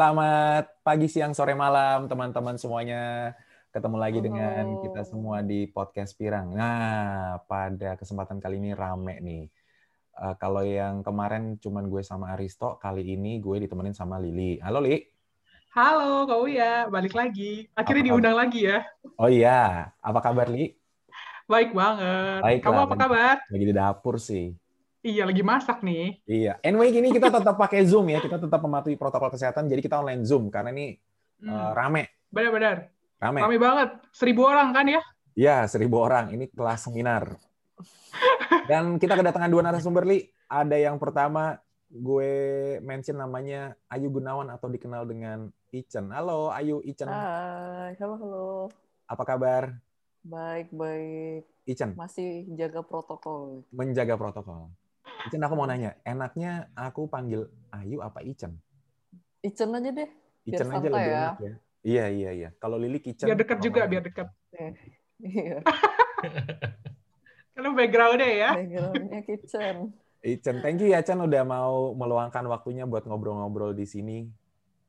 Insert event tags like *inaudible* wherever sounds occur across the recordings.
Selamat pagi, siang, sore, malam, teman-teman semuanya. Ketemu lagi dengan kita semua di podcast Pirang. Nah, pada kesempatan kali ini rame nih. Uh, kalau yang kemarin cuman gue sama Aristo, kali ini gue ditemenin sama Lili. Halo, Li. Halo, kau ya, balik lagi. Akhirnya apa diundang kabar? lagi ya. Oh iya, apa kabar, Li? Baik banget. Baik Kamu apa kabar? Lagi di dapur sih. Iya, lagi masak nih. Iya. Anyway, gini kita tetap pakai Zoom ya. Kita tetap mematuhi protokol kesehatan. Jadi kita online Zoom karena ini hmm. uh, rame. Benar-benar. Rame. Rame banget. Seribu orang kan ya? Iya, seribu orang. Ini kelas seminar. Dan kita kedatangan dua narasumber, Li. Ada yang pertama, gue mention namanya Ayu Gunawan atau dikenal dengan Ichen. Halo, Ayu Ichen. Hai, halo, halo. Apa kabar? Baik, baik. Ichen. Masih jaga protokol. Menjaga protokol. Icen aku mau nanya, enaknya aku panggil Ayu apa Icen? Icen aja deh. Icen aja lebih ya. enak ya. Iya iya iya. Kalau Lili Icen. Biar dekat juga, biar dekat. Iya. *laughs* Kalau backgroundnya ya. Backgroundnya kitchen. Icen, thank you ya Chan udah mau meluangkan waktunya buat ngobrol-ngobrol di sini.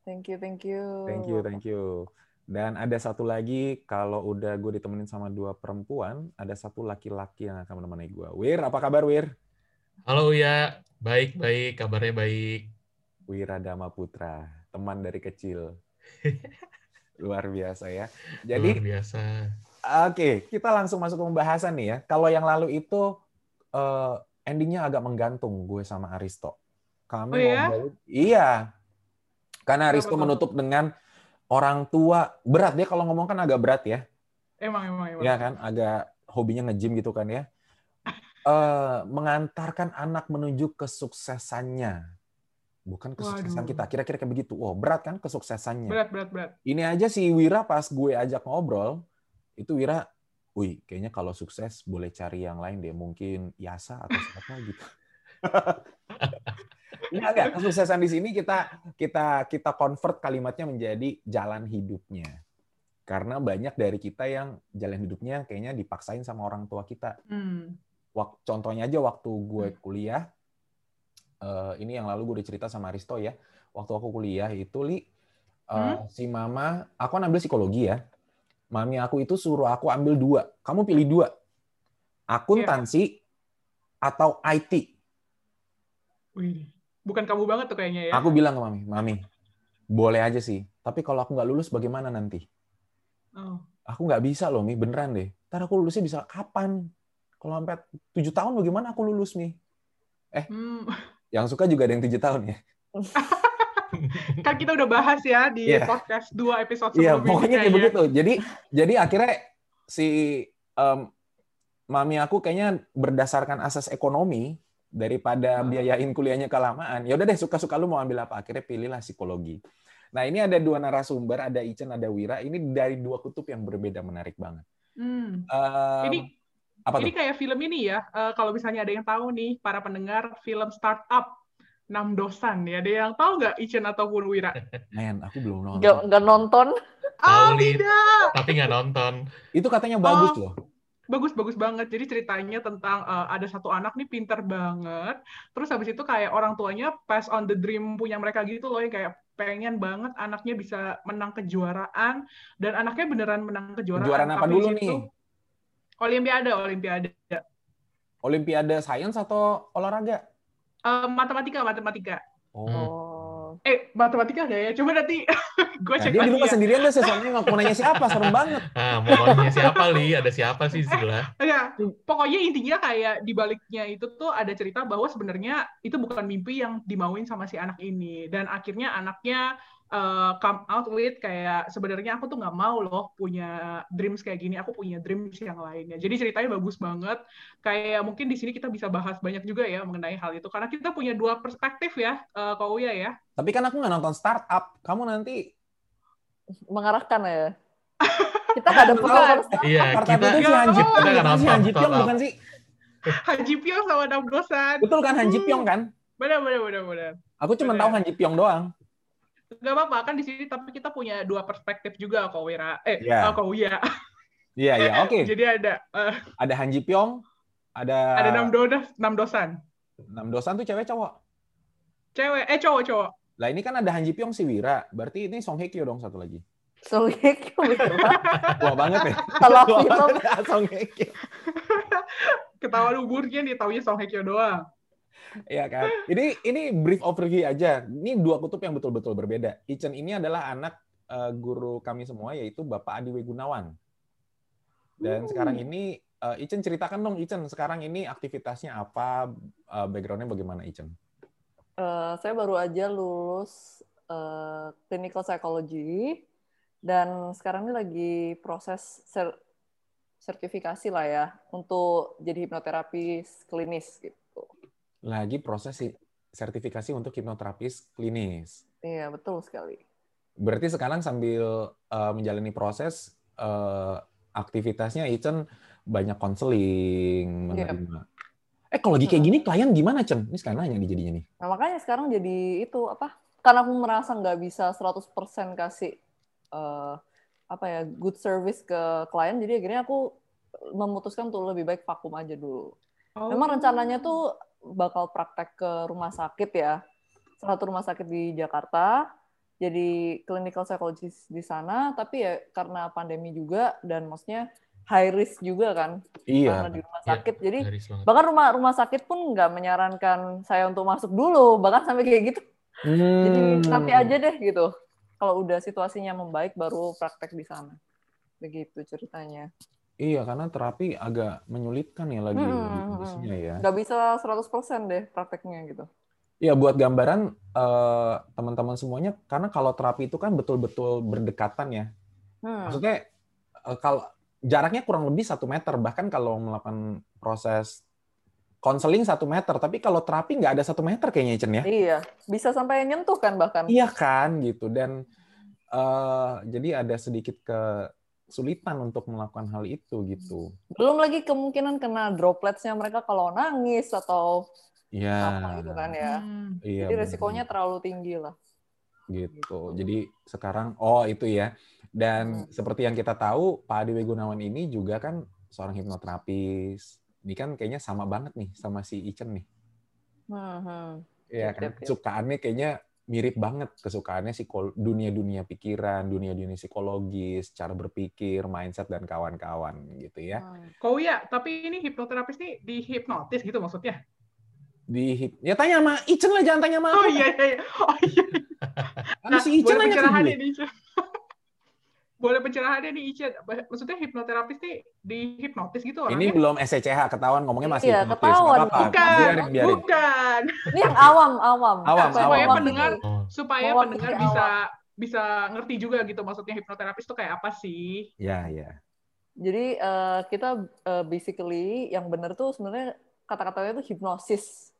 Thank you, thank you. Thank you, thank you. Dan ada satu lagi, kalau udah gue ditemenin sama dua perempuan, ada satu laki-laki yang akan menemani gue. Wir, apa kabar Wir? Halo ya, baik baik, kabarnya baik. Wiradama Putra, teman dari kecil. *laughs* Luar biasa ya. Jadi Luar biasa. Oke, okay, kita langsung masuk ke pembahasan nih ya. Kalau yang lalu itu uh, endingnya agak menggantung gue sama Aristo. Kami oh, iya? iya. Karena Aristo menutup dengan orang tua berat dia kalau ngomong kan agak berat ya. Emang emang emang. Iya kan, agak hobinya nge-gym gitu kan ya uh, mengantarkan anak menuju kesuksesannya. Bukan kesuksesan Waduh. kita. Kira-kira kayak begitu. Wow, berat kan kesuksesannya. Berat, berat, berat. Ini aja si Wira pas gue ajak ngobrol, itu Wira, wih, kayaknya kalau sukses boleh cari yang lain deh. Mungkin Yasa atau siapa gitu. *laughs* Enggak, enggak. Kesuksesan di sini kita kita kita convert kalimatnya menjadi jalan hidupnya. Karena banyak dari kita yang jalan hidupnya kayaknya dipaksain sama orang tua kita. Hmm waktu contohnya aja waktu gue hmm. kuliah uh, ini yang lalu gue udah cerita sama Risto ya waktu aku kuliah itu li uh, hmm? si mama aku kan ambil psikologi ya mami aku itu suruh aku ambil dua kamu pilih dua akuntansi yeah. atau IT Wih, bukan kamu banget tuh kayaknya ya aku bilang ke mami mami boleh aja sih tapi kalau aku nggak lulus bagaimana nanti oh. aku nggak bisa loh mi beneran deh ntar aku lulusnya bisa kapan kalau sampai tujuh tahun bagaimana aku lulus nih? Eh, hmm. yang suka juga ada yang tujuh tahun ya. *laughs* kan kita udah bahas ya di yeah. podcast dua episode sebelumnya. Iya, yeah, pokoknya kayak begitu. Jadi jadi akhirnya si um, mami aku kayaknya berdasarkan asas ekonomi daripada hmm. biayain kuliahnya kelamaan. Ya udah deh suka-suka lu mau ambil apa? Akhirnya pilihlah psikologi. Nah, ini ada dua narasumber, ada Ichen, ada Wira. Ini dari dua kutub yang berbeda, menarik banget. Hmm. Um, ini apa ini tuh? kayak film ini ya, uh, kalau misalnya ada yang tahu nih, para pendengar film startup enam dosan ya, ada yang tahu nggak Ichen ataupun Wira? *laughs* Men, aku belum nonton. Nggak, nonton. Oh, tidak. Tapi nggak nonton. Itu katanya bagus oh. loh bagus bagus banget jadi ceritanya tentang uh, ada satu anak nih pinter banget terus habis itu kayak orang tuanya pass on the dream punya mereka gitu loh yang kayak pengen banget anaknya bisa menang kejuaraan dan anaknya beneran menang kejuaraan kejuaraan apa dulu nih Olimpiade, Olimpiade. Olimpiade sains atau olahraga? Uh, matematika, matematika. Oh. oh. Eh, matematika ada ya? Coba nanti *laughs* gue nah, cek dia di rumah ya. sendirian deh, soalnya nggak mau nanya siapa, serem banget. *laughs* Ah, mau nanya siapa, Li? Ada siapa sih sebelah? Ya, pokoknya intinya kayak di baliknya itu tuh ada cerita bahwa sebenarnya itu bukan mimpi yang dimauin sama si anak ini. Dan akhirnya anaknya uh, come out with kayak sebenarnya aku tuh nggak mau loh punya dreams kayak gini. Aku punya dreams yang lainnya. Jadi ceritanya bagus banget. Kayak mungkin di sini kita bisa bahas banyak juga ya mengenai hal itu. Karena kita punya dua perspektif ya uh, kau ya ya. Tapi kan aku nggak nonton startup. Kamu nanti mengarahkan ya. *laughs* Kita nggak ada pernah iya kita itu si Hanji Pyong. Si Hanji Pyong bukan sih? Hanji Pyong sama Nam Dosan betul kan Hanji Pyong kan? Benar benar benar benar. Aku cuma tahu Hanji Pyong doang Gak apa-apa kan di sini tapi kita punya dua perspektif juga kok Wira. Eh, yeah. uh, kok Wia. Iya, iya, oke. *laughs* Jadi ada uh, ada Han Ji Pyong, ada ada enam dosan, enam dosan. Enam dosan tuh cewek cowok? Cewek, eh cowok cowok. Lah ini kan ada Han Ji Pyong si Wira, berarti ini Song Hye Kyo dong satu lagi. Song Hye Kyo. Tua *laughs* banget ya. *laughs* Kalau film Song Hye Kyo. Ketahuan umurnya nih taunya Song Hye Kyo doang. Iya kan. Ini ini brief overview aja. Ini dua kutub yang betul-betul berbeda. Ichen ini adalah anak uh, guru kami semua yaitu Bapak Adi Gunawan. Dan Hmm. sekarang ini uh, Ichen ceritakan dong Ichen sekarang ini aktivitasnya apa, uh, backgroundnya bagaimana Ichen? Eh, saya baru aja lulus eh, clinical psychology dan sekarang ini lagi proses ser- sertifikasi lah ya untuk jadi hipnoterapis klinis gitu. Lagi proses si- sertifikasi untuk hipnoterapis klinis. Iya betul sekali. Berarti sekarang sambil uh, menjalani proses uh, aktivitasnya Ichen banyak konseling, Iya. menerima. Eh kalau lagi kayak gini klien gimana Chen? Ini sekarang nanya nih jadinya nih. Nah makanya sekarang jadi itu apa? Karena aku merasa nggak bisa 100% kasih eh, apa ya good service ke klien, jadi akhirnya aku memutuskan untuk lebih baik vakum aja dulu. Oh. Memang rencananya tuh bakal praktek ke rumah sakit ya. Salah satu rumah sakit di Jakarta. Jadi clinical psychologist di sana, tapi ya karena pandemi juga dan maksudnya high risk juga kan karena Iya. di rumah Iya. sakit. Jadi Garis banget. bahkan rumah rumah sakit pun nggak menyarankan saya untuk masuk dulu, bahkan sampai kayak gitu. Jadi Hmm. nanti aja deh gitu. Kalau udah situasinya membaik baru praktek di sana. Begitu ceritanya. Iya, karena terapi agak menyulitkan ya lagi Hmm, kondisinya ya. Nggak bisa 100% deh prakteknya gitu. Iya, buat gambaran eh, teman-teman semuanya, karena kalau terapi itu kan betul-betul berdekatan ya. Hmm. Maksudnya eh, kalau jaraknya kurang lebih satu meter, bahkan kalau melakukan proses konseling satu meter, tapi kalau terapi nggak ada satu meter kayaknya Chen ya. Iya, bisa sampai nyentuh kan bahkan. Iya kan gitu dan eh, jadi ada sedikit kesulitan untuk melakukan hal itu gitu. Belum lagi kemungkinan kena dropletsnya mereka kalau nangis atau Iya. apa gitu kan ya. Hmm. Iya. Jadi benar. resikonya terlalu tinggi lah. gitu. Jadi sekarang oh itu ya. Dan Hmm. seperti yang kita tahu Pak Adi Gunawan ini juga kan seorang hipnoterapis. Ini kan kayaknya sama banget nih sama si Ichen nih. Hmm, Yep, kan. yep, yep. Kesukaannya kayaknya mirip banget kesukaannya dunia-dunia pikiran, dunia-dunia psikologis, cara berpikir, mindset dan kawan-kawan gitu ya. Hmm. Kau ya, tapi ini hipnoterapis nih dihipnotis gitu maksudnya? Di hip- ya tanya sama Ichen lah jangan tanya sama Oh aku. iya iya. iya. Oh iya. Kan si Ichen boleh nanya ke pencerahannya gue. nih Ica. Boleh pencerahannya nih Ica. Maksudnya hipnoterapis nih dihipnotis gitu Ini orangnya? belum SCCH ketahuan ngomongnya masih Iya, hipnotis. ketahuan. Nggak apa-apa. Bukan, Biarin, biarin. bukan. Ini yang awam, awam. Awam, Supaya awam. awam pendengar gitu. Supaya Mewakili pendengar awal. bisa bisa ngerti juga gitu maksudnya hipnoterapis itu kayak apa sih? Ya, ya. Jadi eh, kita eh, basically yang benar tuh sebenarnya kata-katanya tuh hipnosis.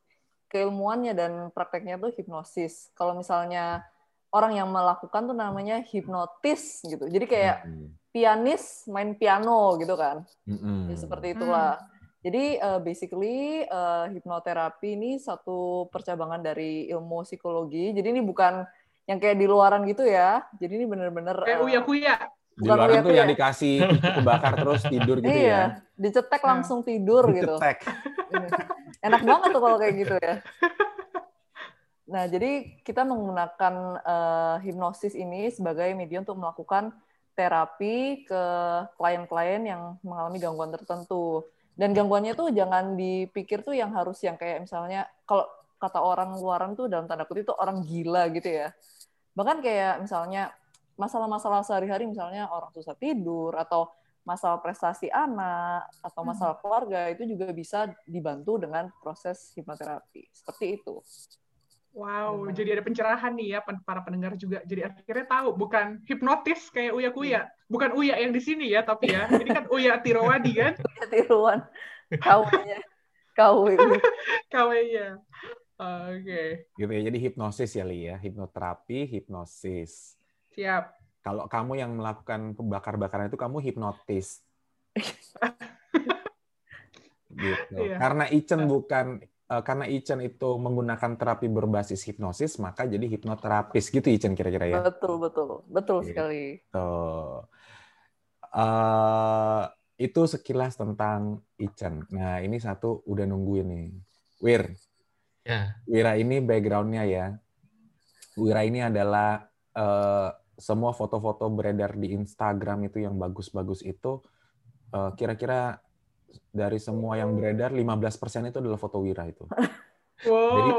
Keilmuannya dan prakteknya tuh hipnosis. Kalau misalnya orang yang melakukan tuh namanya hipnotis gitu. Jadi kayak Mm-mm. pianis main piano gitu kan. Mm-mm. Ya, seperti itulah. Jadi eh, basically eh, hipnoterapi ini satu percabangan dari ilmu psikologi. Jadi ini bukan yang kayak di luaran gitu ya. Jadi ini bener-bener Kayak eh, uya kuya. Di Bukan luar uya tuh tuh yang ya. dikasih kebakar terus tidur gitu ya. iya, dicetek langsung tidur gitu. Cetek. Ini. Enak banget tuh kalau kayak gitu ya. *laughs* Nah, jadi kita menggunakan eh, hipnosis ini sebagai media untuk melakukan terapi ke klien-klien yang mengalami gangguan tertentu. Dan gangguannya tuh jangan dipikir tuh yang harus yang kayak misalnya kalau kata orang luaran tuh dalam tanda kutip itu orang gila gitu ya. Bahkan kayak misalnya masalah-masalah sehari-hari misalnya orang susah tidur atau masalah prestasi anak atau masalah keluarga itu juga bisa dibantu dengan proses hipnoterapi. Seperti itu. Wow, Hmm. jadi ada pencerahan nih ya para pendengar juga. Jadi akhirnya tahu bukan hipnotis kayak Uya Kuya. Bukan Uya yang di sini ya, tapi ya. Ini kan Uya Tirowadi *laughs* kan, Ya, tiruan KW-nya. KW. KW-nya. Oke, Gitu ya. Jadi hipnosis ya, Li ya. Hipnoterapi, hipnosis. siap. Kalau kamu yang melakukan pembakar-bakaran itu kamu hipnotis. *laughs* gitu. Iya. Karena Ichen bukan eh, karena Ichen itu menggunakan terapi berbasis hipnosis, maka jadi hipnoterapis gitu Ichen kira-kira ya. Betul, betul. Betul Iya. sekali. Tuh. Eh, itu sekilas tentang Ichen. Nah, ini satu udah nungguin nih. Wir, ya. Wira ini background-nya ya. Wira ini adalah uh, semua foto-foto beredar di Instagram itu yang bagus-bagus itu kira kira-kira dari semua yang beredar 15% itu adalah foto Wira itu. *laughs* Wow. Jadi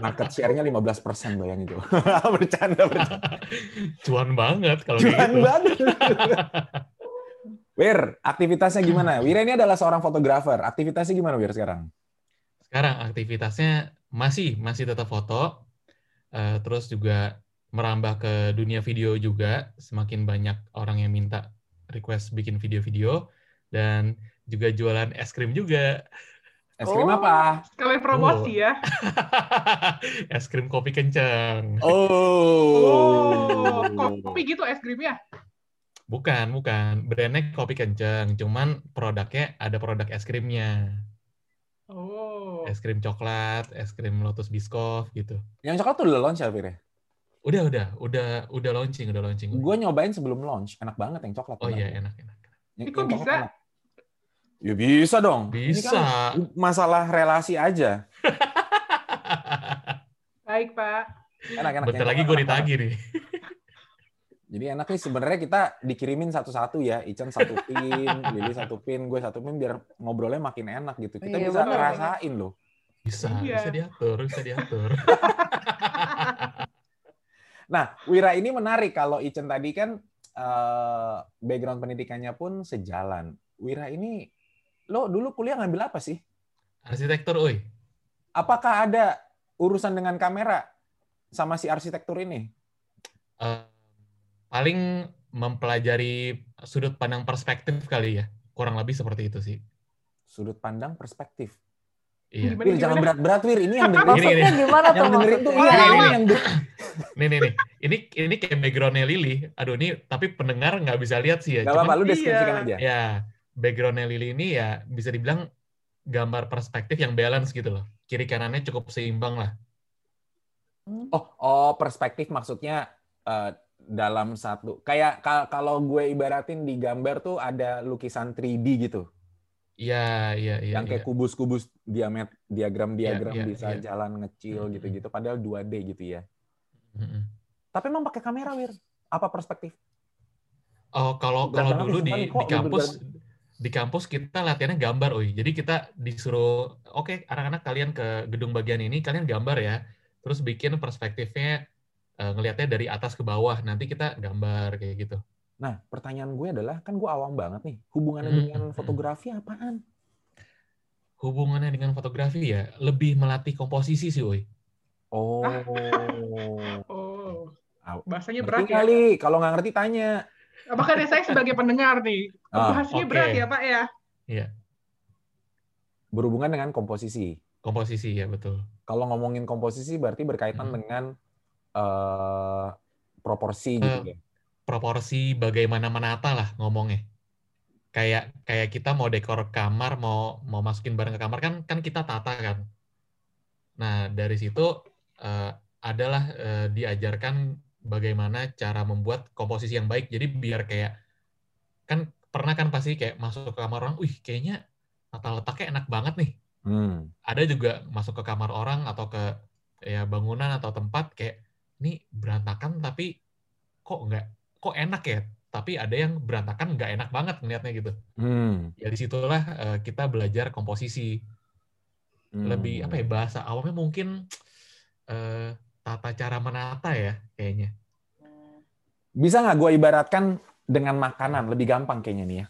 market share-nya 15 persen bayang itu. *laughs* bercanda, bercanda. Cuan banget kalau Cuan gitu. banget. *laughs* Wir, aktivitasnya gimana? Wira ini adalah seorang fotografer. Aktivitasnya gimana Wir sekarang? Sekarang aktivitasnya masih masih tetap foto, uh, terus juga merambah ke dunia video juga. Semakin banyak orang yang minta request bikin video-video dan juga jualan es krim juga. Es krim oh, apa? Sekalian promosi oh. ya. *laughs* es krim kopi kencang. Oh. oh. Kopi gitu es krimnya? Bukan, bukan. Brandnya kopi kenceng, cuman produknya ada produk es krimnya. Oh. Es krim coklat, es krim lotus biskov gitu. Yang coklat tuh udah launch ya, Fir? Udah, udah, udah, udah launching, udah launching. Gue nyobain sebelum launch, enak banget yang coklat. Oh iya, enak, enak. Yang, kok bisa? Enak. Ya bisa dong. Bisa. Kan masalah relasi aja. *laughs* Baik, Pak. Enak, enak. Bentar lagi gue ditagih nih. *laughs* Jadi enak nih sebenarnya kita dikirimin satu-satu ya, Ican satu pin, *laughs* Lili satu pin, gue satu pin biar ngobrolnya makin enak gitu. Kita iya, bisa bener. ngerasain loh. Bisa, iya. bisa diatur, bisa diatur. nah, Wira ini menarik kalau Ican tadi kan uh, background pendidikannya pun sejalan. Wira ini lo dulu kuliah ngambil apa sih? Arsitektur, oi. Apakah ada urusan dengan kamera sama si arsitektur ini? Uh, paling mempelajari sudut pandang perspektif kali ya. Kurang lebih seperti itu sih. Sudut pandang perspektif. Iya. Wir, jangan berat-berat Wir, ini yang dengerin. Maksudnya ini, gimana yang dengerin tuh iya, ini, ini yang nih nih nih. Ini ini kayak backgroundnya Lili. Aduh ini tapi pendengar nggak bisa lihat sih ya. Gak apa-apa, lu deskripsikan iya. aja. Ya, backgroundnya Lili ini ya bisa dibilang gambar perspektif yang balance gitu loh. Kiri kanannya cukup seimbang lah. Oh, oh perspektif maksudnya uh, dalam satu kayak kalau gue ibaratin di gambar tuh ada lukisan 3D gitu. Iya, iya, iya. Yang kayak iya. kubus-kubus diamet diagram-diagram ya, ya, bisa ya. jalan ngecil gitu-gitu padahal 2D gitu ya. Mm-hmm. Tapi emang pakai kamera, Wir? Apa perspektif? Oh, kalau kalau dulu di, di kampus di kampus kita latihannya gambar, oi. Jadi kita disuruh, oke, okay, anak-anak kalian ke gedung bagian ini, kalian gambar ya. Terus bikin perspektifnya uh, ngelihatnya dari atas ke bawah. Nanti kita gambar kayak gitu. Nah, pertanyaan gue adalah, kan gue awam banget nih. Hubungannya hmm. dengan fotografi apaan? Hubungannya dengan fotografi ya, lebih melatih komposisi sih, woi. Oh. *laughs* oh. Bahasanya berat ya? kali. Kalau nggak ngerti tanya. Apakah saya sebagai pendengar nih? Oh, Bahasanya okay. berat ya, Pak ya? Iya. Berhubungan dengan komposisi. Komposisi ya, betul. Kalau ngomongin komposisi berarti berkaitan hmm. dengan uh, proporsi gitu uh, ya. Proporsi bagaimana menata lah ngomongnya. Kayak kayak kita mau dekor kamar, mau mau masukin barang ke kamar kan kan kita tata kan. Nah, dari situ uh, adalah uh, diajarkan bagaimana cara membuat komposisi yang baik. Jadi biar kayak kan pernah kan pasti kayak masuk ke kamar orang, wih kayaknya tata letaknya enak banget nih. Hmm. Ada juga masuk ke kamar orang atau ke ya bangunan atau tempat kayak ini berantakan tapi kok nggak kok enak ya tapi ada yang berantakan nggak enak banget ngeliatnya gitu hmm. ya di situlah uh, kita belajar komposisi hmm. lebih apa ya bahasa awalnya mungkin uh, tata cara menata ya kayaknya bisa nggak gue ibaratkan dengan makanan lebih gampang kayaknya nih ya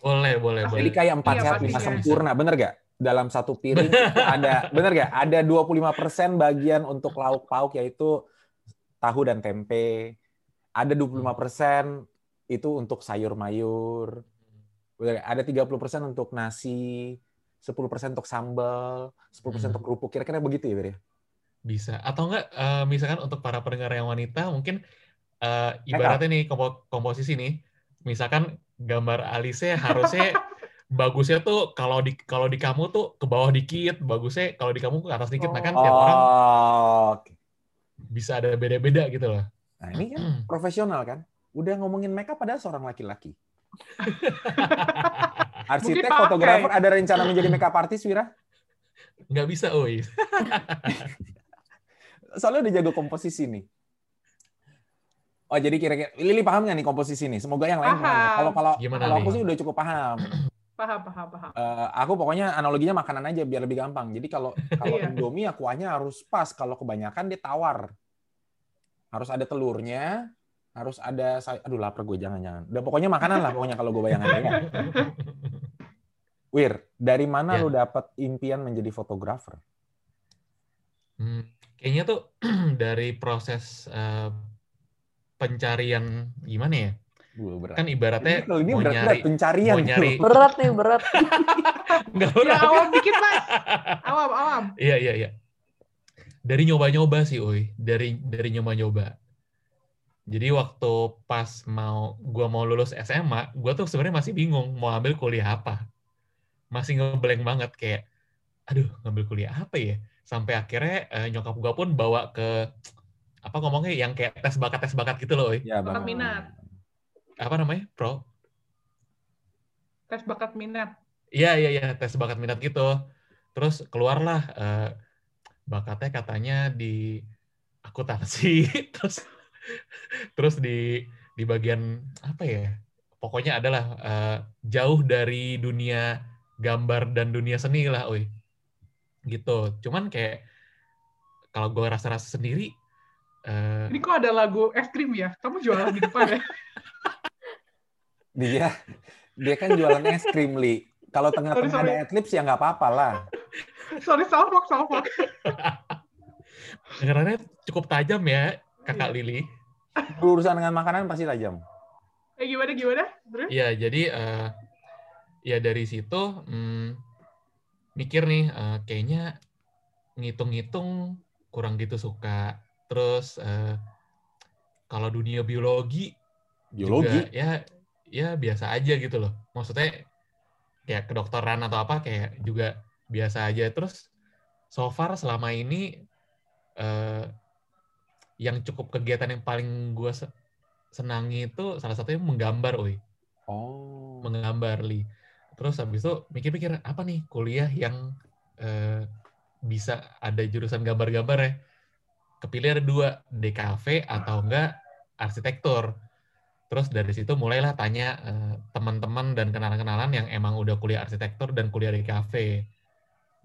boleh boleh Jadi boleh kayak empat iya, sehat lima sempurna bener gak dalam satu piring *laughs* ada benar gak? Ada 25% bagian untuk lauk pauk yaitu tahu dan tempe. Ada 25% itu untuk sayur mayur. Bener gak? Ada 30% untuk nasi, 10% untuk sambal, 10% hmm. untuk kerupuk. Kira-kira begitu ya, Beri? Bisa. Atau enggak uh, misalkan untuk para pendengar yang wanita mungkin uh, ibaratnya nih kompo komposisi nih. Misalkan gambar alisnya harusnya *laughs* bagusnya tuh kalau di kalau di kamu tuh ke bawah dikit, bagusnya kalau di kamu ke atas dikit. Oh. Nah kan tiap orang oh, bisa ada beda-beda gitu loh. Nah ini kan profesional kan, udah ngomongin makeup pada seorang laki-laki. *laughs* Arsitek, fotografer, ada rencana menjadi makeup artist, Wira? Nggak bisa, oi. *laughs* soalnya udah jago komposisi nih. Oh jadi kira-kira Lili paham nggak nih komposisi nih? Semoga yang lain paham. Kalau kalau kalau aku sih udah cukup paham. Paham, paham, paham. Uh, aku pokoknya analoginya makanan aja biar lebih gampang. Jadi kalau *laughs* kalau iya. Indomie ya kuahnya harus pas. Kalau kebanyakan dia tawar. Harus ada telurnya, harus ada aduh lapar gue jangan-jangan. Udah pokoknya makanan lah pokoknya kalau gue bayangin ya. *laughs* Wir, dari mana ya. lu dapat impian menjadi fotografer? Hmm, kayaknya tuh *clears throat* dari proses uh, pencarian gimana ya? berat. Kan ibaratnya ini, ini mau berat, nyari pencarian. Mau nyari. Berat nih, berat. *laughs* Enggak berat. Ya, awam dikit, Mas. *laughs* Awam, awam. Iya, iya, iya. Dari nyoba-nyoba sih, Oi. Dari dari nyoba-nyoba. Jadi waktu pas mau gua mau lulus SMA, gua tuh sebenarnya masih bingung mau ambil kuliah apa. Masih ngeblank banget kayak aduh, ngambil kuliah apa ya? Sampai akhirnya eh, nyokap gua pun bawa ke apa ngomongnya yang kayak tes bakat tes bakat gitu loh. Ya, bakat minat. Apa namanya pro? Tes bakat minat. Iya iya iya tes bakat minat gitu. Terus keluarlah uh, bakatnya katanya di akuntansi. *laughs* Terus terus di di bagian apa ya pokoknya adalah uh, jauh dari dunia gambar dan dunia seni lah oi gitu. Cuman kayak kalau gue rasa-rasa sendiri uh, ini kok ada lagu es krim ya? Kamu jualan di depan ya? *laughs* Dia dia kan jualan es krim li. Kalau tengah-tengah ada adlibs ya nggak apa-apa lah. Sorry salfok salfok. Dengarannya cukup tajam ya kakak iya. Lili. Urusan dengan makanan pasti tajam. Eh gimana gimana? Iya jadi uh, ya dari situ hmm, mikir nih uh, kayaknya ngitung-ngitung kurang gitu suka terus uh, kalau dunia biologi biologi juga, ya ya biasa aja gitu loh. Maksudnya kayak kedokteran atau apa kayak juga biasa aja. Terus so far selama ini eh, yang cukup kegiatan yang paling gue senangi itu salah satunya menggambar, oi. Oh. Menggambar, Li. Terus habis itu mikir-mikir apa nih kuliah yang eh, bisa ada jurusan gambar-gambar ya. Kepilih ada dua, DKV atau enggak arsitektur Terus dari situ mulailah tanya uh, teman-teman dan kenalan-kenalan yang emang udah kuliah arsitektur dan kuliah kafe.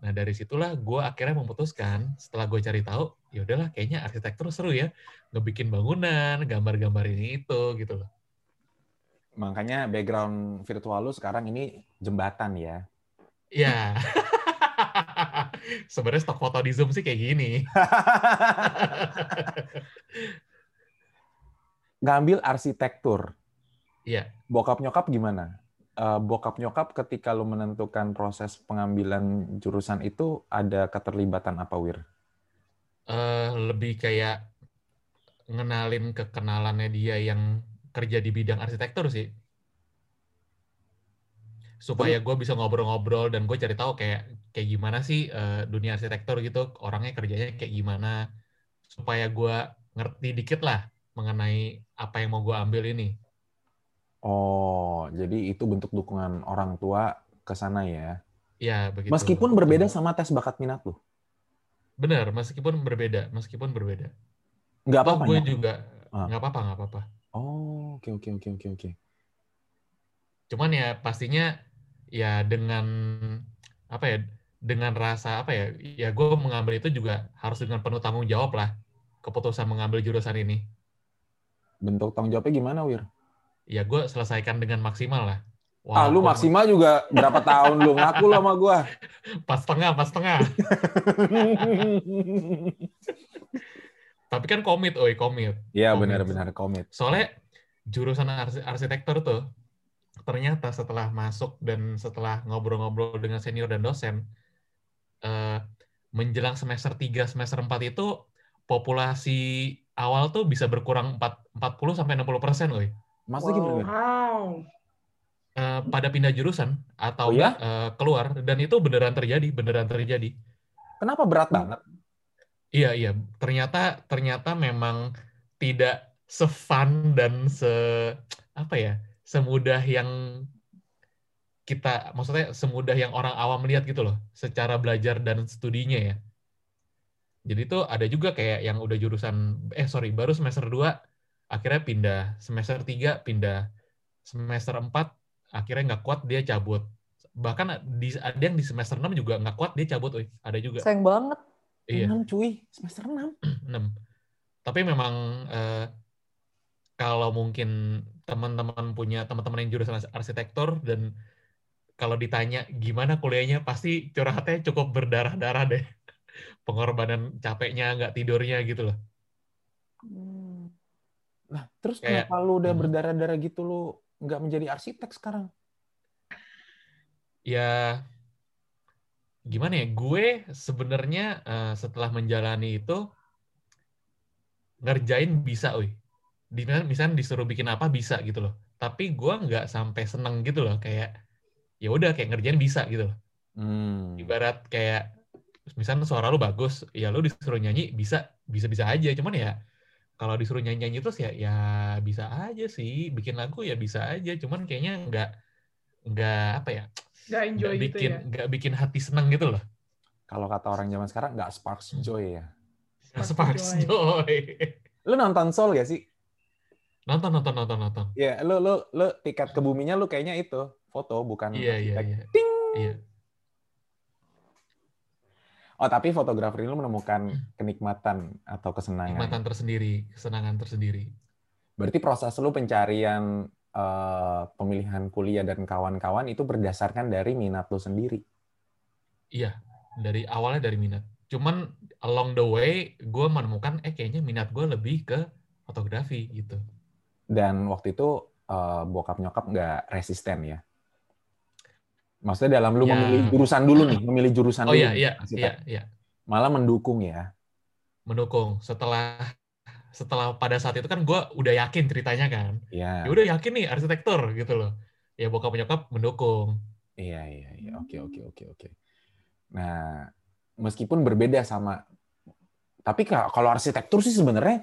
Nah dari situlah gue akhirnya memutuskan setelah gue cari tahu, ya udahlah kayaknya arsitektur seru ya, ngebikin bangunan, gambar-gambar ini itu gitu loh. Makanya background virtual lu sekarang ini jembatan ya? Iya. *laughs* Sebenarnya stok foto di Zoom sih kayak gini. *laughs* ngambil arsitektur. Iya. Bokap nyokap gimana? Uh, bokap nyokap ketika lu menentukan proses pengambilan jurusan itu ada keterlibatan apa wir? Uh, lebih kayak ngenalin kekenalannya dia yang kerja di bidang arsitektur sih supaya gue bisa ngobrol-ngobrol dan gue cari tahu kayak kayak gimana sih uh, dunia arsitektur gitu orangnya kerjanya kayak gimana supaya gue ngerti dikit lah mengenai apa yang mau gue ambil ini. Oh, jadi itu bentuk dukungan orang tua ke sana ya? Iya, begitu. Meskipun berbeda sama tes bakat minat lu? Benar, meskipun berbeda, meskipun berbeda. Nggak apa-apa. Gue juga ah. nggak apa-apa, nggak apa-apa. Oh, oke oke oke oke oke. Cuman ya pastinya ya dengan apa ya dengan rasa apa ya ya gue mengambil itu juga harus dengan penuh tanggung jawab lah keputusan mengambil jurusan ini bentuk tanggung jawabnya gimana, Wir? Ya, gue selesaikan dengan maksimal lah. Wah, ah, lu maksimal juga berapa tahun lu ngaku lo sama gue? *laughs* Pas setengah, pas setengah. *laughs* Tapi kan komit, oi, komit. Iya, benar-benar komit. Soalnya jurusan arsitektur tuh, ternyata setelah masuk dan setelah ngobrol-ngobrol dengan senior dan dosen, eh, menjelang semester 3, semester 4 itu populasi awal tuh bisa berkurang 4, 40 sampai 60 persen, loh. Maksudnya wow. gimana? Wow. Uh, pada pindah jurusan atau oh, ya? uh, keluar dan itu beneran terjadi, beneran terjadi. Kenapa berat banget? Iya iya, ternyata ternyata memang tidak sefun dan se apa ya semudah yang kita maksudnya semudah yang orang awam melihat gitu loh secara belajar dan studinya ya Jadi tuh ada juga kayak yang udah jurusan eh sorry baru semester 2 akhirnya pindah, semester 3 pindah, semester 4 akhirnya nggak kuat dia cabut. Bahkan di, ada yang di semester 6 juga nggak kuat dia cabut, woy. ada juga. Sayang banget. Iya. 6 cuy, semester 6. 6. *clears throat* Tapi memang eh, kalau mungkin teman-teman punya teman-teman yang jurusan arsitektur dan kalau ditanya gimana kuliahnya pasti curhatnya cukup berdarah-darah deh *laughs* pengorbanan capeknya nggak tidurnya gitu loh hmm. nah terus Kayak, kenapa lu udah hmm. berdarah-darah gitu lu nggak menjadi arsitek sekarang ya gimana ya gue sebenarnya uh, setelah menjalani itu ngerjain bisa, wih. Misalnya disuruh bikin apa bisa gitu loh. Tapi gue nggak sampai seneng gitu loh, kayak ya udah kayak ngerjain bisa gitu loh. Hmm. Ibarat kayak misalnya suara lu bagus, ya lu disuruh nyanyi bisa bisa bisa aja. Cuman ya kalau disuruh nyanyi nyanyi terus ya ya bisa aja sih. Bikin lagu ya bisa aja. Cuman kayaknya nggak nggak apa ya? Nggak enjoy gak gitu bikin, ya? Nggak bikin hati seneng gitu loh. Kalau kata orang zaman sekarang nggak sparks joy ya. Sparks, sparks joy. joy. lu nonton Soul gak sih? Nonton nonton nonton nonton. Iya, lu lu lu tiket ke buminya lu kayaknya itu foto bukan Iya iya iya. Ting. Iya. Oh, tapi fotografer ini menemukan kenikmatan atau kesenangan. Kenikmatan tersendiri, kesenangan tersendiri. Berarti proses lu pencarian uh, pemilihan kuliah dan kawan-kawan itu berdasarkan dari minat lu sendiri. Iya, dari awalnya dari minat. Cuman along the way gue menemukan eh kayaknya minat gue lebih ke fotografi gitu. Dan waktu itu uh, bokap nyokap nggak resisten ya? Maksudnya dalam lu ya. memilih jurusan dulu nih, memilih jurusan oh, dulu. iya, iya, iya, iya. Malah mendukung ya. Mendukung. Setelah setelah pada saat itu kan gue udah yakin ceritanya kan. Iya. Ya udah yakin nih arsitektur gitu loh. Ya bokap nyokap mendukung. Iya, iya, iya. Oke, oke, oke, oke. Nah, meskipun berbeda sama tapi kalau arsitektur sih sebenarnya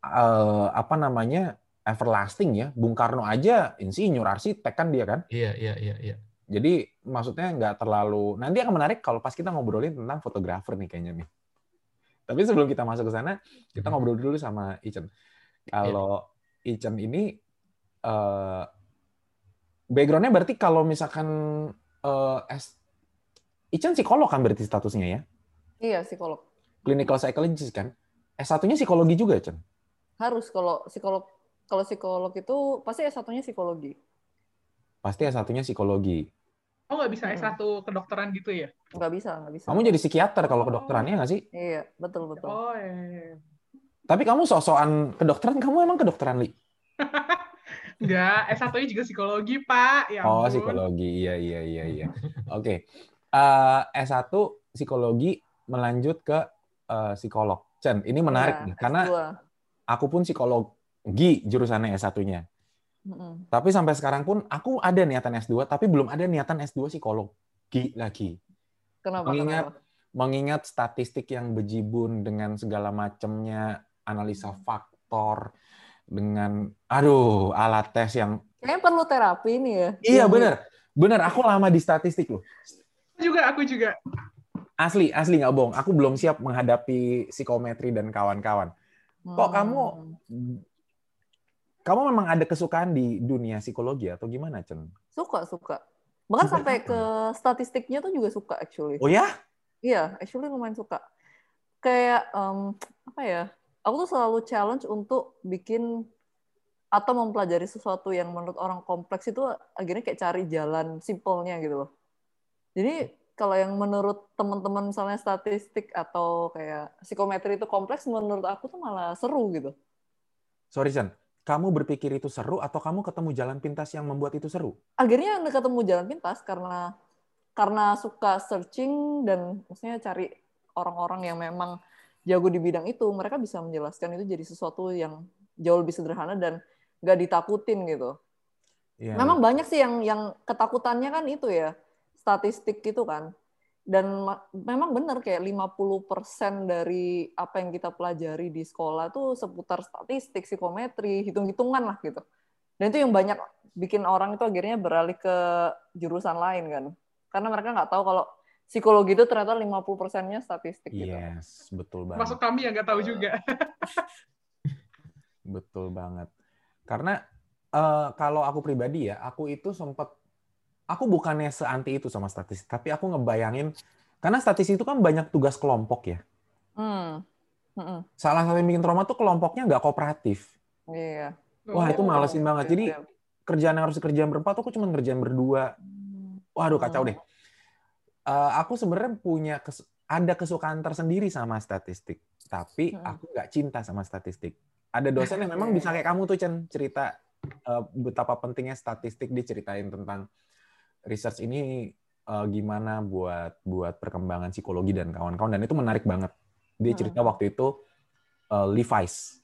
uh, apa namanya everlasting ya. Bung Karno aja insinyur arsitek kan dia kan? Iya, iya, iya, iya. Jadi maksudnya nggak terlalu nanti akan menarik kalau pas kita ngobrolin tentang fotografer nih kayaknya nih. Tapi sebelum kita masuk ke sana, kita hmm. ngobrol dulu sama Ichen. Kalau yeah. Ichen ini uh, backgroundnya berarti kalau misalkan uh, S Ichen psikolog kan berarti statusnya ya? Iya, psikolog. Clinical psychologist kan? S1-nya psikologi juga, Chen? Harus kalau psikolog kalau psikolog itu pasti S1-nya psikologi. Pasti S1-nya psikologi. Oh, nggak bisa S1 kedokteran gitu ya? Nggak bisa, nggak bisa. Kamu jadi psikiater kalau kedokterannya nggak sih? Iya, betul, betul. Oh, iya. Tapi kamu sok-sokan kedokteran, kamu emang kedokteran, Li? *laughs* Enggak, S1-nya juga psikologi, Pak. Ya oh, psikologi. Iya, iya, iya, iya. Oke. Okay. Uh, S1 psikologi melanjut ke uh, psikolog. Chen, ini menarik ya, nih, karena S2. aku pun psikologi jurusannya S1-nya. Mm-hmm. Tapi sampai sekarang pun aku ada niatan S2, tapi belum ada niatan S2 psikologi lagi. Kenapa? Mengingat kenapa? mengingat statistik yang bejibun dengan segala macamnya analisa faktor dengan aduh alat tes yang kayaknya perlu terapi ini ya. Iya benar. Benar, aku lama di statistik loh. Juga aku juga. Asli, asli nggak bohong. Aku belum siap menghadapi psikometri dan kawan-kawan. Kok hmm. kamu kamu memang ada kesukaan di dunia psikologi atau gimana, Chen? Suka, suka. Bahkan suka sampai ke statistiknya tuh juga suka actually. Oh ya? Iya, actually lumayan suka. Kayak um, apa ya? Aku tuh selalu challenge untuk bikin atau mempelajari sesuatu yang menurut orang kompleks itu akhirnya kayak cari jalan simpelnya gitu loh. Jadi kalau yang menurut teman-teman misalnya statistik atau kayak psikometri itu kompleks, menurut aku tuh malah seru gitu. Sorry, Chen kamu berpikir itu seru atau kamu ketemu jalan pintas yang membuat itu seru? Akhirnya ketemu jalan pintas karena karena suka searching dan maksudnya cari orang-orang yang memang jago di bidang itu, mereka bisa menjelaskan itu jadi sesuatu yang jauh lebih sederhana dan nggak ditakutin gitu. Yeah. Memang banyak sih yang yang ketakutannya kan itu ya statistik gitu kan dan memang benar kayak 50% dari apa yang kita pelajari di sekolah tuh seputar statistik, psikometri, hitung-hitungan lah gitu. Dan itu yang banyak bikin orang itu akhirnya beralih ke jurusan lain kan. Karena mereka nggak tahu kalau psikologi itu ternyata 50 persennya statistik. Gitu. Yes, betul banget. Masuk kami yang nggak tahu juga. *laughs* betul banget. Karena uh, kalau aku pribadi ya, aku itu sempat, aku bukannya seanti itu sama statistik, tapi aku ngebayangin, karena statistik itu kan banyak tugas kelompok ya. Hmm. Hmm. Salah satu yang bikin trauma tuh kelompoknya nggak kooperatif. Iya. Wah itu malesin banget. Jadi kerjaan yang harus kerjaan berempat, aku cuma kerjaan berdua. Waduh kacau deh uh, aku sebenarnya punya kes ada kesukaan tersendiri sama statistik, tapi hmm. aku nggak cinta sama statistik. Ada dosen yang *laughs* memang bisa kayak kamu tuh Chen cerita uh, betapa pentingnya statistik diceritain tentang research ini uh, gimana buat buat perkembangan psikologi dan kawan-kawan dan itu menarik banget. Dia cerita hmm. waktu itu uh, Levi's.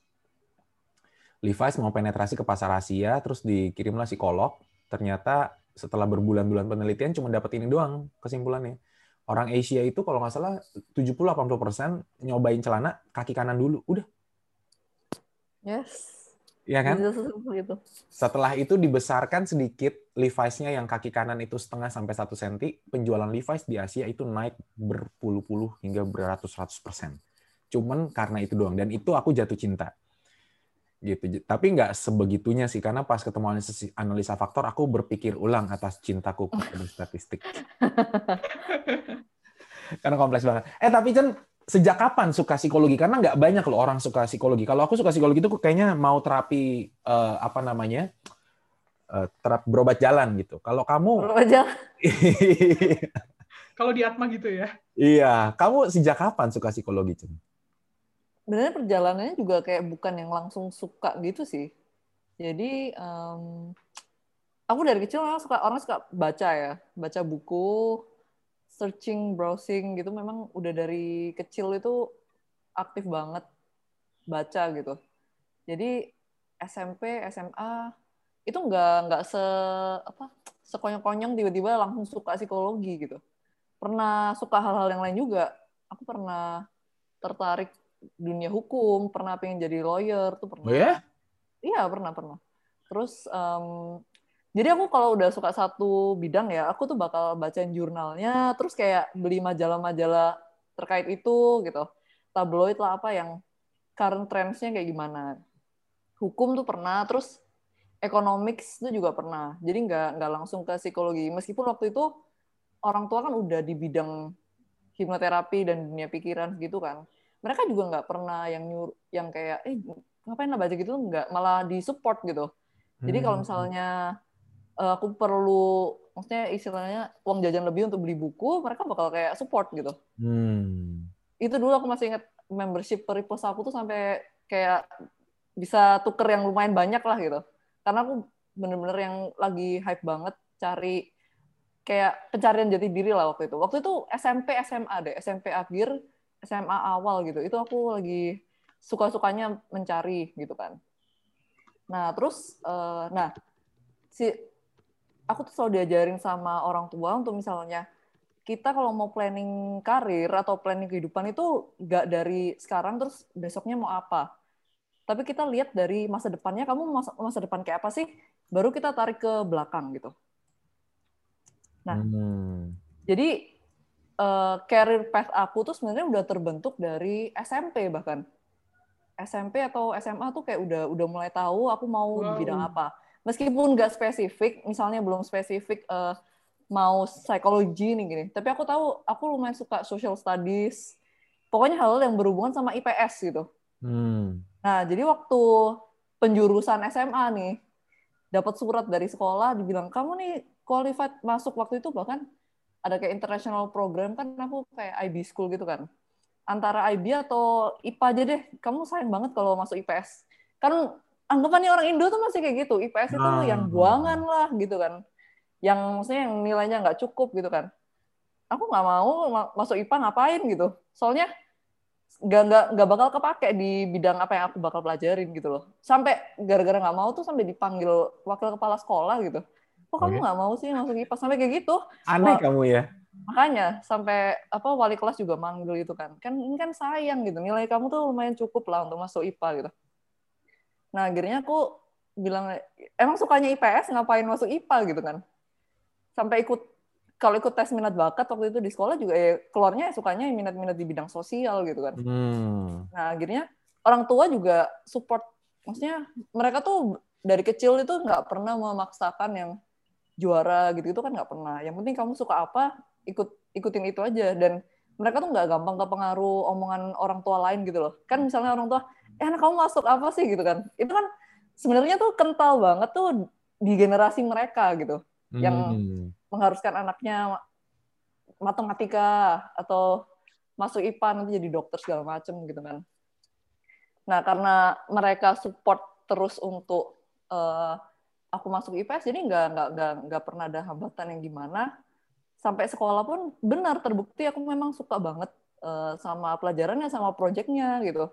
Levi's mau penetrasi ke pasar Asia, terus dikirimlah psikolog. Ternyata setelah berbulan-bulan penelitian cuma dapat ini doang kesimpulannya. Orang Asia itu kalau nggak salah 70-80% nyobain celana kaki kanan dulu. Udah. Yes. Iya kan? Gitu. Setelah itu dibesarkan sedikit Levi's-nya yang kaki kanan itu setengah sampai satu senti, penjualan Levi's di Asia itu naik berpuluh-puluh hingga beratus-ratus persen. Cuman karena itu doang. Dan itu aku jatuh cinta gitu. Tapi nggak sebegitunya sih, karena pas ketemu analisa, analisa faktor, aku berpikir ulang atas cintaku *laughs* kepada statistik. karena kompleks banget. Eh tapi Chen, sejak kapan suka psikologi? Karena nggak banyak loh orang suka psikologi. Kalau aku suka psikologi itu kayaknya mau terapi uh, apa namanya? Uh, terap berobat jalan gitu. Kalau kamu berobat jalan. Kalau di Atma gitu ya? Iya. Kamu sejak kapan suka psikologi, Chen? sebenarnya perjalanannya juga kayak bukan yang langsung suka gitu sih. Jadi um, aku dari kecil orang suka orang suka baca ya, baca buku, searching, browsing gitu. Memang udah dari kecil itu aktif banget baca gitu. Jadi SMP, SMA itu nggak nggak se apa sekonyong-konyong tiba-tiba langsung suka psikologi gitu. Pernah suka hal-hal yang lain juga. Aku pernah tertarik dunia hukum, pernah pengen jadi lawyer tuh pernah. Oh ya? Iya pernah pernah. Terus um, jadi aku kalau udah suka satu bidang ya, aku tuh bakal bacain jurnalnya, terus kayak beli majalah-majalah terkait itu gitu, tabloid lah apa yang current trendsnya kayak gimana. Hukum tuh pernah, terus economics itu juga pernah. Jadi nggak nggak langsung ke psikologi. Meskipun waktu itu orang tua kan udah di bidang hipnoterapi dan dunia pikiran gitu kan mereka juga nggak pernah yang nyur yang kayak eh ngapain lah baca gitu nggak malah di support gitu jadi kalau hmm. misalnya uh, aku perlu maksudnya istilahnya uang jajan lebih untuk beli buku mereka bakal kayak support gitu. Hmm. itu dulu aku masih ingat membership peripos aku tuh sampai kayak bisa tuker yang lumayan banyak lah gitu. Karena aku bener-bener yang lagi hype banget cari kayak pencarian jati diri lah waktu itu. Waktu itu SMP SMA deh SMP akhir SMA awal gitu. Itu aku lagi suka-sukanya mencari gitu kan. Nah terus uh, nah si aku tuh selalu diajarin sama orang tua untuk misalnya kita kalau mau planning karir atau planning kehidupan itu nggak dari sekarang terus besoknya mau apa tapi kita lihat dari masa depannya kamu masa, masa depan kayak apa sih baru kita tarik ke belakang gitu nah hmm. jadi uh, career path aku tuh sebenarnya udah terbentuk dari SMP bahkan SMP atau SMA tuh kayak udah udah mulai tahu aku mau wow. di bidang apa meskipun nggak spesifik misalnya belum spesifik uh, mau psikologi nih gini. Tapi aku tahu aku lumayan suka social studies. Pokoknya hal, -hal yang berhubungan sama IPS gitu. Hmm. nah jadi waktu penjurusan SMA nih dapat surat dari sekolah dibilang kamu nih qualified masuk waktu itu bahkan ada kayak international program kan aku kayak IB school gitu kan. Antara IB atau IPA aja deh kamu sayang banget kalau masuk IPS kan anggapannya orang Indo tuh masih kayak gitu. IPS itu nah, yang buangan lah gitu kan. Yang maksudnya yang nilainya nggak cukup gitu kan. Aku nggak mau masuk IPA ngapain gitu. Soalnya nggak nggak nggak bakal kepake di bidang apa yang aku bakal pelajarin gitu loh. Sampai gara-gara nggak mau tuh sampai dipanggil wakil kepala sekolah gitu. Kok kamu nggak mau sih masuk IPA sampai kayak gitu. Aneh Wah, kamu ya. makanya sampai apa wali kelas juga manggil itu kan. Kan ini kan sayang gitu. Nilai kamu tuh lumayan cukup lah untuk masuk IPA gitu nah akhirnya aku bilang emang sukanya IPS ngapain masuk IPA gitu kan sampai ikut kalau ikut tes minat bakat waktu itu di sekolah juga ya keluarnya sukanya minat-minat di bidang sosial gitu kan. Hmm. Nah akhirnya orang tua juga support, maksudnya mereka tuh dari kecil itu nggak pernah memaksakan yang juara gitu itu kan nggak pernah. Yang penting kamu suka apa ikut ikutin itu aja dan mereka tuh nggak gampang kepengaruh omongan orang tua lain gitu loh. Kan misalnya orang tua, eh anak kamu masuk apa sih gitu kan? Itu kan sebenarnya tuh kental banget tuh di generasi mereka gitu, hmm. yang mengharuskan anaknya matematika atau masuk IPA nanti jadi dokter segala macem gitu kan. Nah karena mereka support terus untuk uh, aku masuk IPS, jadi nggak nggak nggak nggak pernah ada hambatan yang gimana. Sampai sekolah pun benar terbukti aku memang suka banget uh, sama pelajarannya sama proyeknya gitu.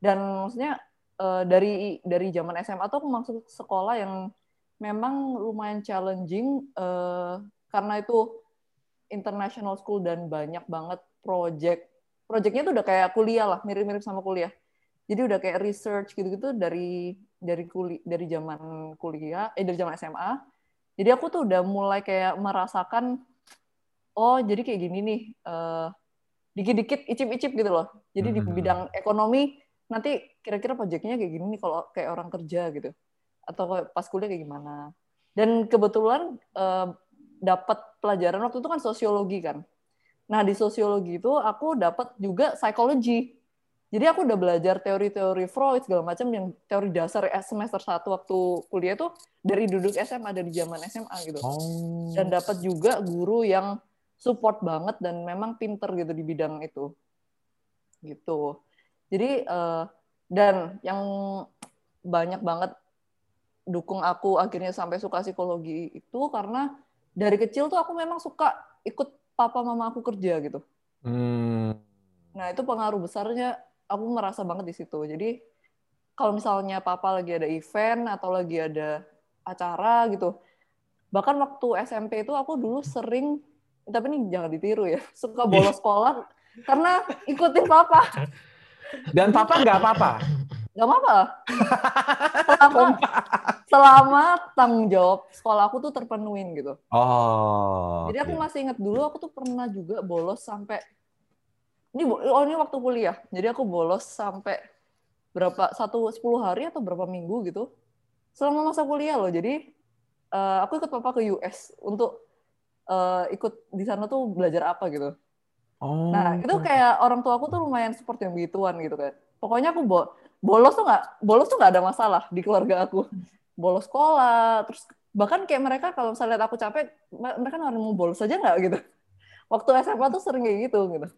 Dan maksudnya uh, dari dari zaman SMA tuh aku masuk sekolah yang memang lumayan challenging uh, karena itu international school dan banyak banget project. Projectnya tuh udah kayak kuliah lah mirip-mirip sama kuliah. Jadi udah kayak research gitu-gitu dari dari kuli dari zaman kuliah eh dari zaman SMA jadi aku tuh udah mulai kayak merasakan oh jadi kayak gini nih uh, dikit-dikit icip-icip gitu loh. Jadi di hmm. bidang ekonomi nanti kira-kira proyeknya kayak gini nih kalau kayak orang kerja gitu. Atau pas kuliah kayak gimana. Dan kebetulan uh, dapat pelajaran waktu itu kan sosiologi kan. Nah di sosiologi itu aku dapat juga psikologi. Jadi aku udah belajar teori-teori Freud segala macam yang teori dasar semester satu waktu kuliah tuh dari duduk SMA dari zaman SMA gitu. Oh. dan dapat juga guru yang support banget dan memang pinter gitu di bidang itu. Gitu jadi uh, dan yang banyak banget dukung aku akhirnya sampai suka psikologi itu karena dari kecil tuh aku memang suka ikut papa mama aku kerja gitu. Hmm. Nah itu pengaruh besarnya aku merasa banget di situ. Jadi kalau misalnya papa lagi ada event atau lagi ada acara gitu, bahkan waktu SMP itu aku dulu sering, tapi ini jangan ditiru ya, *laughs* suka bolos *laughs* sekolah karena ikutin papa. *laughs* Dan papa nggak apa-apa? Nggak apa-apa. *laughs* Selama, selama tanggung jawab sekolah aku tuh terpenuhin gitu. Oh. Jadi aku masih ingat dulu aku tuh pernah juga bolos sampai ini oh ini waktu kuliah. Jadi aku bolos sampai berapa satu sepuluh hari atau berapa minggu gitu selama masa kuliah loh. Jadi uh, aku ikut papa ke US untuk uh, ikut di sana tuh belajar apa gitu. Oh. Nah, itu kayak orang tua aku tuh lumayan support yang begituan gitu kan. Pokoknya aku bo bolos tuh nggak bolos tuh nggak ada masalah di keluarga aku. Bolos sekolah, terus bahkan kayak mereka kalau misalnya lihat aku capek, mereka nggak mau bolos aja nggak gitu. Waktu SMA tuh sering kayak gitu gitu.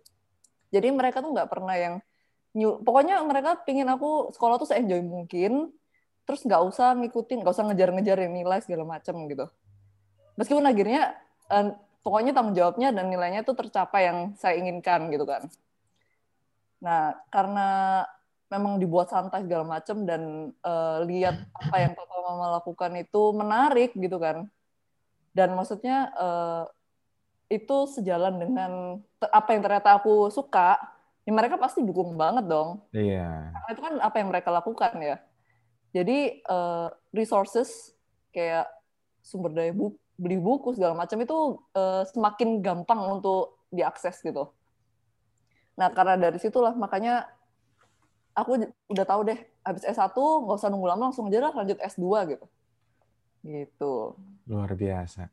Jadi mereka tuh nggak pernah yang new, pokoknya mereka pingin aku sekolah tuh se-enjoy mungkin, terus nggak usah ngikutin, nggak usah ngejar-ngejar yang nilai segala macam gitu. Meskipun akhirnya pokoknya tanggung jawabnya dan nilainya itu tercapai yang saya inginkan gitu kan. Nah, karena memang dibuat santai segala macam dan uh, lihat apa yang papa mama lakukan itu menarik gitu kan. Dan maksudnya uh, itu sejalan dengan apa yang ternyata aku suka, ya mereka pasti dukung banget dong. Iya. Karena itu kan apa yang mereka lakukan ya. Jadi uh, resources kayak sumber daya bu beli buku segala macam itu uh, semakin gampang untuk diakses gitu. Nah karena dari situlah makanya aku udah tahu deh habis S1 nggak usah nunggu lama langsung aja lah lanjut S2 gitu. Gitu. Luar biasa.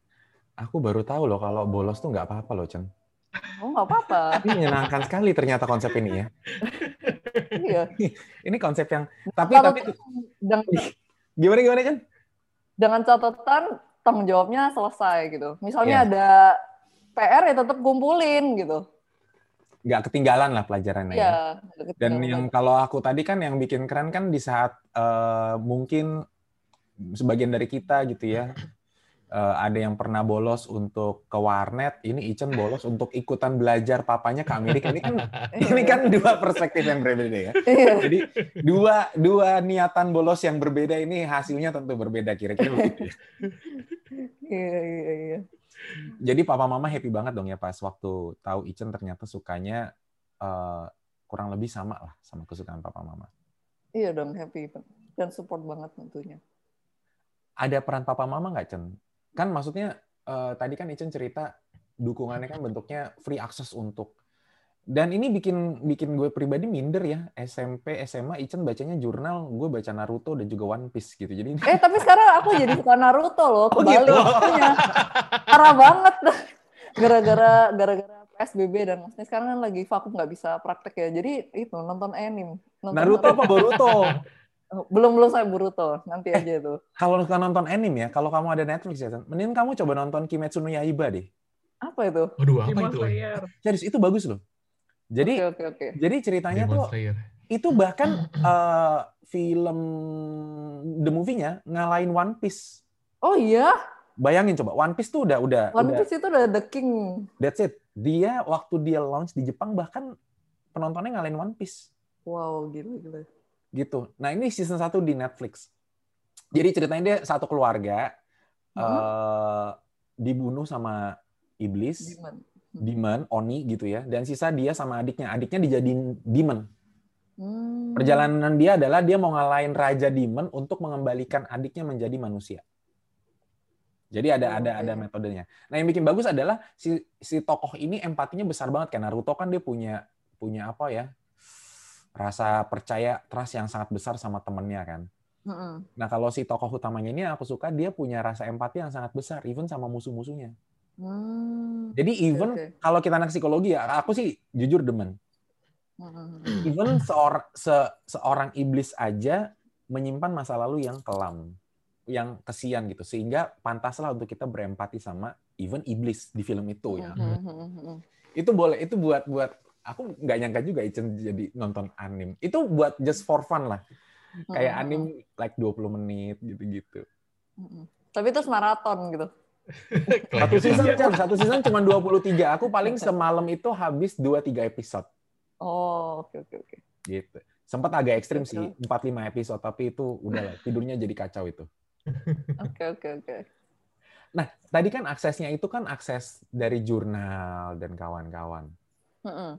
Aku baru tahu loh kalau bolos tuh nggak apa-apa loh, Chen. Oh, nggak apa-apa. *laughs* Ini menyenangkan sekali ternyata konsep ini ya. iya. *laughs* ini konsep yang tapi Kalo tapi dengan, gimana gimana Chen? Dengan catatan tanggung jawabnya selesai gitu. Misalnya yeah. ada PR ya tetap kumpulin gitu. Nggak ketinggalan lah pelajarannya yeah, ya. Dan yang kalau aku tadi kan yang bikin keren kan di saat uh, mungkin sebagian dari kita gitu ya uh, ada yang pernah bolos untuk ke warnet, ini Ichen bolos untuk ikutan belajar papanya ke Amerika. Ini kan *laughs* ini kan dua perspektif yang berbeda ya. Iya. Jadi dua dua niatan bolos yang berbeda ini hasilnya tentu berbeda kira-kira begitu ya. Iya iya iya. Jadi papa mama happy banget dong ya pas waktu tahu Ichen ternyata sukanya uh, kurang lebih sama lah sama kesukaan papa mama. Iya dong happy dan support banget tentunya. Ada peran papa mama nggak Chen kan maksudnya uh, tadi kan Icen cerita dukungannya kan bentuknya free access untuk. Dan ini bikin bikin gue pribadi minder ya SMP SMA Ichen bacanya jurnal gue baca Naruto dan juga One Piece gitu. Jadi eh tapi sekarang aku jadi suka Naruto loh oh, kembali oh, gitu. parah banget. Gara-gara gara-gara PSBB dan maksudnya sekarang kan lagi vakum nggak bisa praktek ya. Jadi itu nonton anime. Nonton Naruto, Naruto. Apa Boruto belum belum saya Boruto. Nanti aja itu. kalau suka nonton anime ya kalau kamu ada Netflix ya mending kamu coba nonton Kimetsu no Yaiba deh. Apa itu? Waduh, apa itu? Serius itu bagus loh. Jadi okay, okay, okay. jadi ceritanya Demon tuh Slayer. itu bahkan uh, film the movie-nya ngalahin One Piece. Oh iya? Bayangin coba One Piece tuh udah udah One udah, Piece itu udah the king. That's it. Dia waktu dia launch di Jepang bahkan penontonnya ngalahin One Piece. Wow gitu gitu gitu. Nah ini season 1 di Netflix. Jadi ceritanya dia satu keluarga hmm. uh, dibunuh sama iblis, demon. Hmm. demon, oni gitu ya. Dan sisa dia sama adiknya. Adiknya dijadiin demon. Hmm. Perjalanan dia adalah dia mau ngalahin raja demon untuk mengembalikan adiknya menjadi manusia. Jadi ada oh, ada okay. ada metodenya. Nah yang bikin bagus adalah si si tokoh ini empatinya besar banget kan Naruto kan dia punya punya apa ya rasa percaya trust yang sangat besar sama temennya kan. Mm-hmm. Nah kalau si tokoh utamanya ini aku suka dia punya rasa empati yang sangat besar, even sama musuh-musuhnya. Mm. Jadi even okay, okay. kalau kita anak psikologi ya, aku sih jujur demen. Mm-hmm. Even seor, se, seorang iblis aja menyimpan masa lalu yang kelam, yang kesian gitu, sehingga pantaslah untuk kita berempati sama even iblis di film itu ya. Mm-hmm. Itu boleh, itu buat buat aku nggak nyangka juga Ichen jadi nonton anim. Itu buat just for fun lah. Kayak hmm. anim like 20 menit gitu-gitu. Tapi terus maraton gitu. *laughs* satu season Chan, satu season cuma 23. Aku paling semalam itu habis 2 3 episode. Oh, oke okay, oke okay, oke. Okay. Gitu. Sempat agak ekstrim sih, 4 5 episode, tapi itu udah lah, tidurnya jadi kacau itu. *laughs* Oke oke oke. Nah, tadi kan aksesnya itu kan akses dari jurnal dan kawan-kawan. Mm -mm.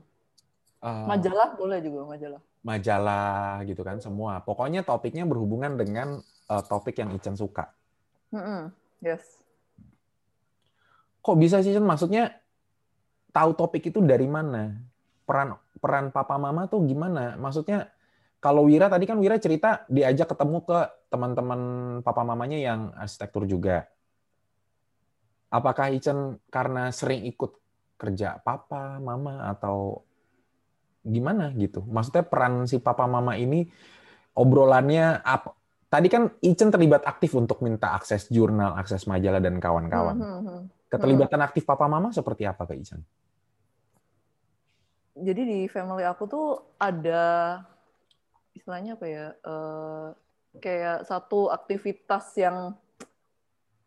Uh, majalah boleh juga majalah. Majalah gitu kan semua. Pokoknya topiknya berhubungan dengan uh, topik yang Ichen suka. Mm -hmm. Yes. Kok bisa sih Ichen? Maksudnya tahu topik itu dari mana? Peran peran papa mama tuh gimana? Maksudnya kalau Wira tadi kan Wira cerita diajak ketemu ke teman-teman papa mamanya yang arsitektur juga. Apakah Ichen karena sering ikut kerja papa, mama atau gimana gitu. Maksudnya peran si papa mama ini obrolannya apa? Tadi kan Ichen terlibat aktif untuk minta akses jurnal, akses majalah dan kawan-kawan. Hmm, hmm, hmm. Keterlibatan aktif papa mama seperti apa ke Ichen? Jadi di family aku tuh ada istilahnya apa ya? Uh, kayak satu aktivitas yang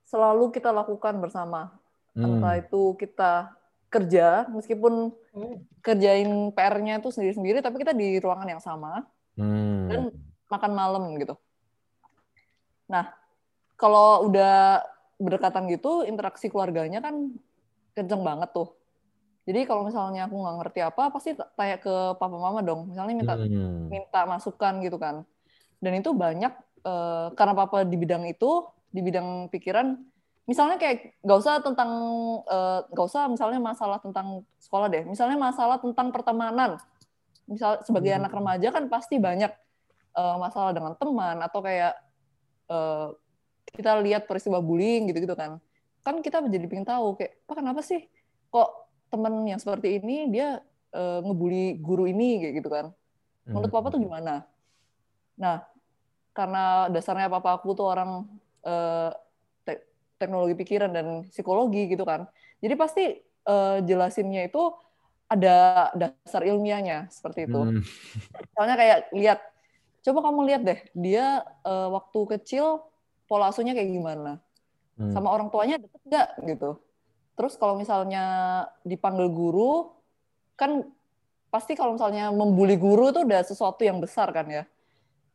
selalu kita lakukan bersama. Hmm. Entah itu kita kerja meskipun hmm. kerjain PR-nya itu sendiri-sendiri tapi kita di ruangan yang sama hmm. dan makan malam gitu. Nah, kalau udah berdekatan gitu interaksi keluarganya kan kenceng banget tuh. Jadi kalau misalnya aku nggak ngerti apa pasti tanya ke papa mama dong. Misalnya minta hmm. minta masukan gitu kan. Dan itu banyak uh, karena papa di bidang itu, di bidang pikiran misalnya kayak gak usah tentang uh, gak usah misalnya masalah tentang sekolah deh. Misalnya masalah tentang pertemanan. Misal sebagai hmm. anak remaja kan pasti banyak uh, masalah dengan teman atau kayak uh, kita lihat peristiwa bullying gitu gitu kan. Kan kita menjadi pengen tahu kayak apa kenapa sih kok teman yang seperti ini dia uh, ngebully guru ini? Kayak gitu kan. Menurut papa tuh hmm. gimana? Nah karena dasarnya papa aku tuh orang uh, teknologi pikiran dan psikologi gitu kan. Jadi pasti uh, jelasinnya itu ada dasar ilmiahnya seperti itu. Hmm. Soalnya kayak lihat, coba kamu lihat deh, dia uh, waktu kecil pola asuhnya kayak gimana, hmm. sama orang tuanya deket nggak gitu. Terus kalau misalnya dipanggil guru, kan pasti kalau misalnya membuli guru itu udah sesuatu yang besar kan ya.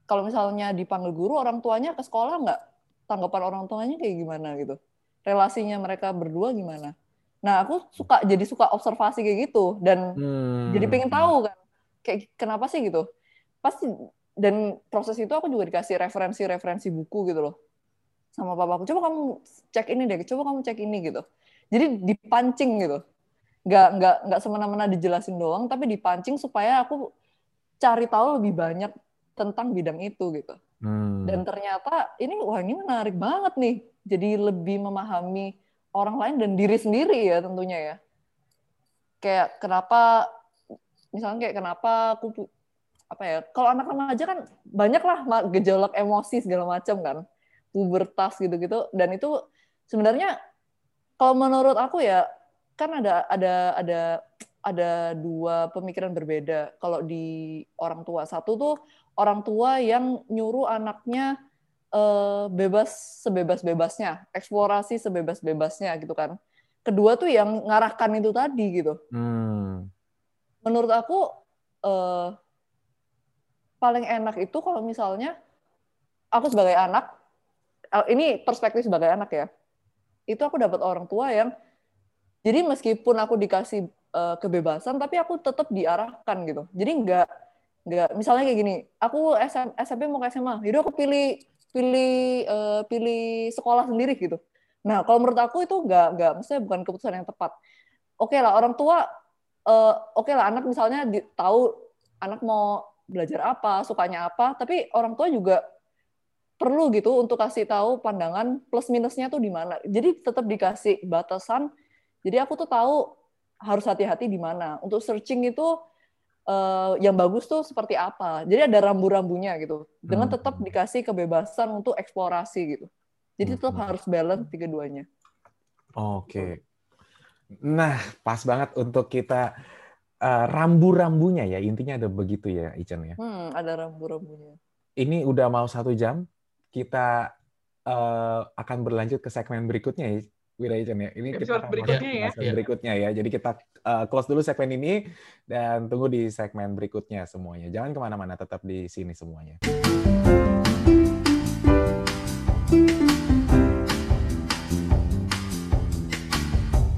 Kalau misalnya dipanggil guru, orang tuanya ke sekolah nggak? Tanggapan orang tuanya kayak gimana gitu relasinya mereka berdua gimana nah aku suka jadi suka observasi kayak gitu dan hmm. jadi pengen tahu kan kayak kenapa sih gitu pasti dan proses itu aku juga dikasih referensi-referensi buku gitu loh sama papa aku coba kamu cek ini deh coba kamu cek ini gitu Jadi dipancing gitu. Nggak nggak nggak semena-mena dijelasin doang, tapi dipancing supaya aku cari tahu lebih banyak tentang bidang itu gitu. Hmm. Dan ternyata ini wah ini menarik banget nih. Jadi lebih memahami orang lain dan diri sendiri ya tentunya ya. Kayak kenapa misalnya kayak kenapa aku apa ya kalau anak remaja kan banyak lah gejolak emosi segala macam kan pubertas gitu-gitu dan itu sebenarnya kalau menurut aku ya kan ada ada ada ada dua pemikiran berbeda. Kalau di orang tua satu tuh orang tua yang nyuruh anaknya uh, bebas sebebas-bebasnya eksplorasi sebebas-bebasnya gitu kan. Kedua tuh yang ngarahkan itu tadi gitu. Hmm. menurut aku uh, paling enak itu kalau misalnya aku sebagai anak, ini perspektif sebagai anak ya, itu aku dapat orang tua yang jadi meskipun aku dikasih uh, kebebasan, tapi aku tetap diarahkan gitu. Jadi nggak nggak misalnya kayak gini, aku SM, SMP mau ke SMA, jadi aku pilih pilih uh, pilih sekolah sendiri gitu. Nah kalau menurut aku itu nggak nggak, maksudnya bukan keputusan yang tepat. Oke okay lah orang tua, uh, oke okay lah anak misalnya di, tahu anak mau belajar apa, sukanya apa, tapi orang tua juga perlu gitu untuk kasih tahu pandangan plus minusnya tuh di mana. Jadi tetap dikasih batasan. Jadi aku tuh tahu harus hati-hati di mana. Untuk searching itu uh, yang bagus tuh seperti apa. Jadi ada rambu-rambunya gitu. Dengan hmm. tetap dikasih kebebasan untuk eksplorasi gitu. Jadi tetap hmm. harus balance tiga duanya. Oke. Nah, pas banget untuk kita uh, rambu-rambunya ya intinya ada begitu ya Ican ya. Hmm, ada rambu-rambunya. Ini udah mau satu jam, kita uh, akan berlanjut ke segmen berikutnya Wira Ican ya. Ini Episode kita berikutnya ya. Segmen berikutnya ya. Jadi kita uh, close dulu segmen ini dan tunggu di segmen berikutnya semuanya. Jangan ke mana-mana, tetap di sini semuanya.